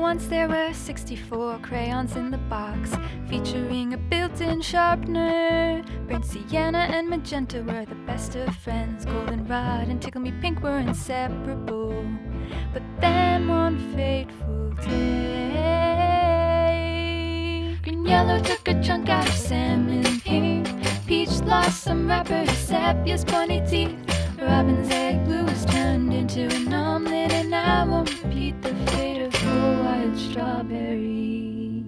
Once there were 64 crayons in the box, featuring a built in sharpener. Burnt sienna and magenta were the best of friends. Goldenrod and Tickle Me Pink were inseparable. But then one fateful day, Green Yellow took a chunk out of salmon pink. Peach lost some wrapper Sepia's pointy teeth. Robin's egg blue was turned into an omelet, and I won't repeat the fate strawberry.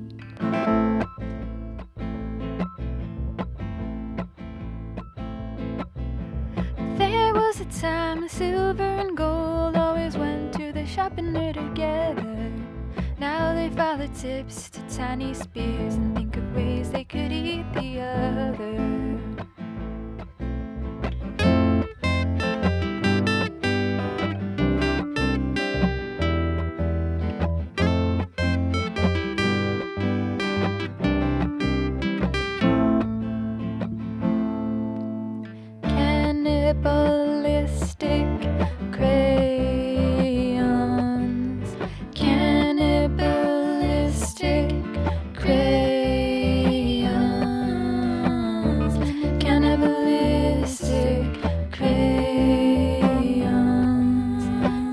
There was a time silver and gold always went to the sharpener together. Now they their tips to tiny spears and think of ways they could eat the other. Cannibalistic crayons. Cannibalistic crayons. Cannibalistic crayons.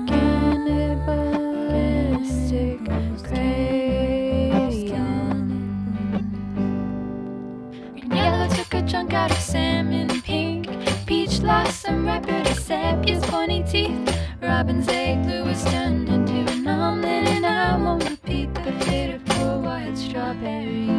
Cannibalistic crayons. Yellow took a chunk out of pink. Some wrapper to Sepia's pointy teeth. Robin's egg blue was turned into an omelet, and I won't repeat the fate of poor wild strawberry.